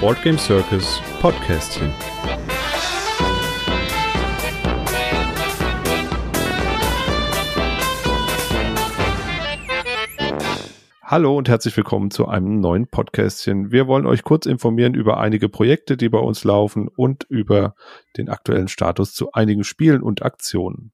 Boardgame Circus Podcastchen. Hallo und herzlich willkommen zu einem neuen Podcastchen. Wir wollen euch kurz informieren über einige Projekte, die bei uns laufen und über den aktuellen Status zu einigen Spielen und Aktionen.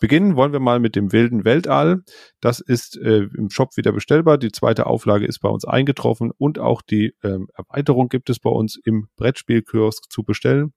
Beginnen wollen wir mal mit dem wilden Weltall. Das ist äh, im Shop wieder bestellbar. Die zweite Auflage ist bei uns eingetroffen und auch die ähm, Erweiterung gibt es bei uns im Brettspielkiosk zu bestellen.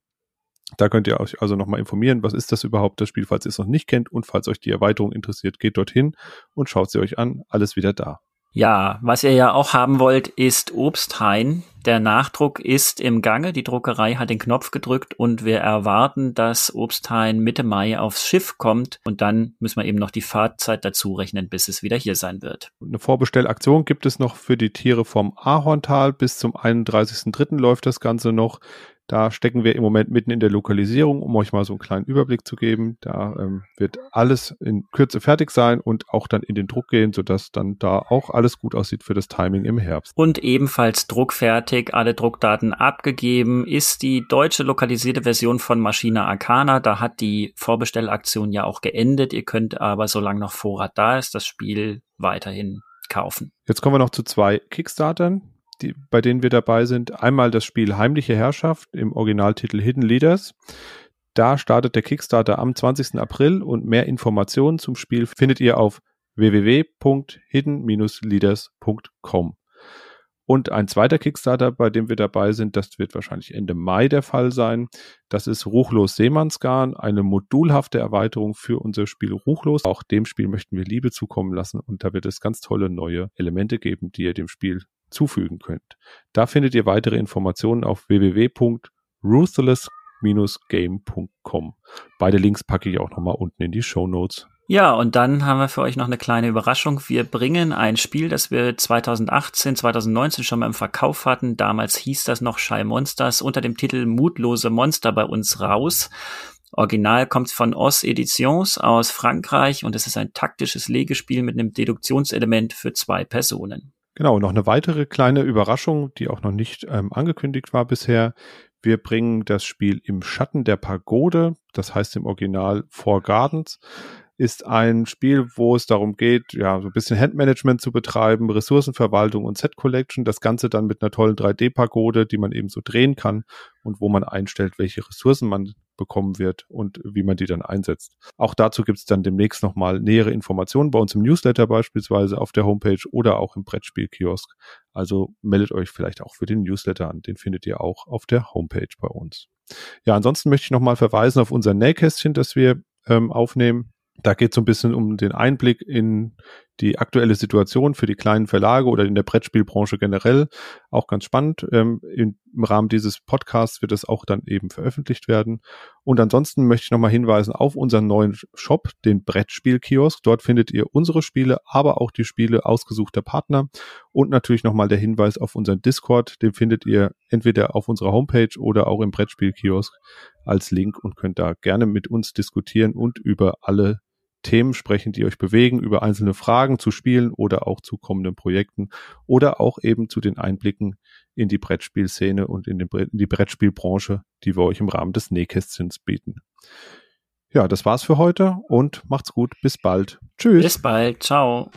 Da könnt ihr euch also nochmal informieren, was ist das überhaupt, das Spiel, falls ihr es noch nicht kennt und falls euch die Erweiterung interessiert, geht dorthin und schaut sie euch an. Alles wieder da. Ja, was ihr ja auch haben wollt, ist Obsthain. Der Nachdruck ist im Gange. Die Druckerei hat den Knopf gedrückt und wir erwarten, dass Obsthain Mitte Mai aufs Schiff kommt und dann müssen wir eben noch die Fahrtzeit dazu rechnen, bis es wieder hier sein wird. Eine Vorbestellaktion gibt es noch für die Tiere vom Ahorntal. Bis zum 31.03. läuft das Ganze noch. Da stecken wir im Moment mitten in der Lokalisierung, um euch mal so einen kleinen Überblick zu geben. Da ähm, wird alles in Kürze fertig sein und auch dann in den Druck gehen, sodass dann da auch alles gut aussieht für das Timing im Herbst. Und ebenfalls druckfertig, alle Druckdaten abgegeben, ist die deutsche lokalisierte Version von Maschine Arcana. Da hat die Vorbestellaktion ja auch geendet. Ihr könnt aber, solange noch Vorrat da ist, das Spiel weiterhin kaufen. Jetzt kommen wir noch zu zwei Kickstartern die, bei denen wir dabei sind. Einmal das Spiel Heimliche Herrschaft im Originaltitel Hidden Leaders. Da startet der Kickstarter am 20. April und mehr Informationen zum Spiel findet ihr auf www.hidden-leaders.com. Und ein zweiter Kickstarter, bei dem wir dabei sind, das wird wahrscheinlich Ende Mai der Fall sein. Das ist Ruchlos Seemannsgarn, eine modulhafte Erweiterung für unser Spiel Ruchlos. Auch dem Spiel möchten wir Liebe zukommen lassen und da wird es ganz tolle neue Elemente geben, die ihr dem Spiel zufügen könnt. Da findet ihr weitere Informationen auf www.ruthless-game.com. Beide Links packe ich auch nochmal unten in die Show Notes. Ja, und dann haben wir für euch noch eine kleine Überraschung. Wir bringen ein Spiel, das wir 2018, 2019 schon mal im Verkauf hatten. Damals hieß das noch Shy Monsters unter dem Titel Mutlose Monster bei uns raus. Original kommt von Os Editions aus Frankreich und es ist ein taktisches Legespiel mit einem Deduktionselement für zwei Personen. Genau, noch eine weitere kleine Überraschung, die auch noch nicht ähm, angekündigt war bisher. Wir bringen das Spiel im Schatten der Pagode, das heißt im Original Four Gardens, ist ein Spiel, wo es darum geht, ja, so ein bisschen Handmanagement zu betreiben, Ressourcenverwaltung und Set Collection. Das Ganze dann mit einer tollen 3D-Pagode, die man eben so drehen kann und wo man einstellt, welche Ressourcen man bekommen wird und wie man die dann einsetzt. Auch dazu gibt es dann demnächst nochmal nähere Informationen bei uns im Newsletter beispielsweise auf der Homepage oder auch im Brettspielkiosk. Also meldet euch vielleicht auch für den Newsletter an. Den findet ihr auch auf der Homepage bei uns. Ja, ansonsten möchte ich nochmal verweisen auf unser Nähkästchen, das wir ähm, aufnehmen. Da geht es so ein bisschen um den Einblick in die aktuelle Situation für die kleinen Verlage oder in der Brettspielbranche generell. Auch ganz spannend. Ähm, Im Rahmen dieses Podcasts wird es auch dann eben veröffentlicht werden. Und ansonsten möchte ich nochmal hinweisen auf unseren neuen Shop, den Brettspielkiosk. Dort findet ihr unsere Spiele, aber auch die Spiele ausgesuchter Partner. Und natürlich nochmal der Hinweis auf unseren Discord. Den findet ihr entweder auf unserer Homepage oder auch im Brettspielkiosk als Link und könnt da gerne mit uns diskutieren und über alle Themen sprechen, die euch bewegen, über einzelne Fragen zu Spielen oder auch zu kommenden Projekten oder auch eben zu den Einblicken in die Brettspielszene und in, den, in die Brettspielbranche, die wir euch im Rahmen des Nähkästchens bieten. Ja, das war's für heute und macht's gut. Bis bald. Tschüss. Bis bald. Ciao.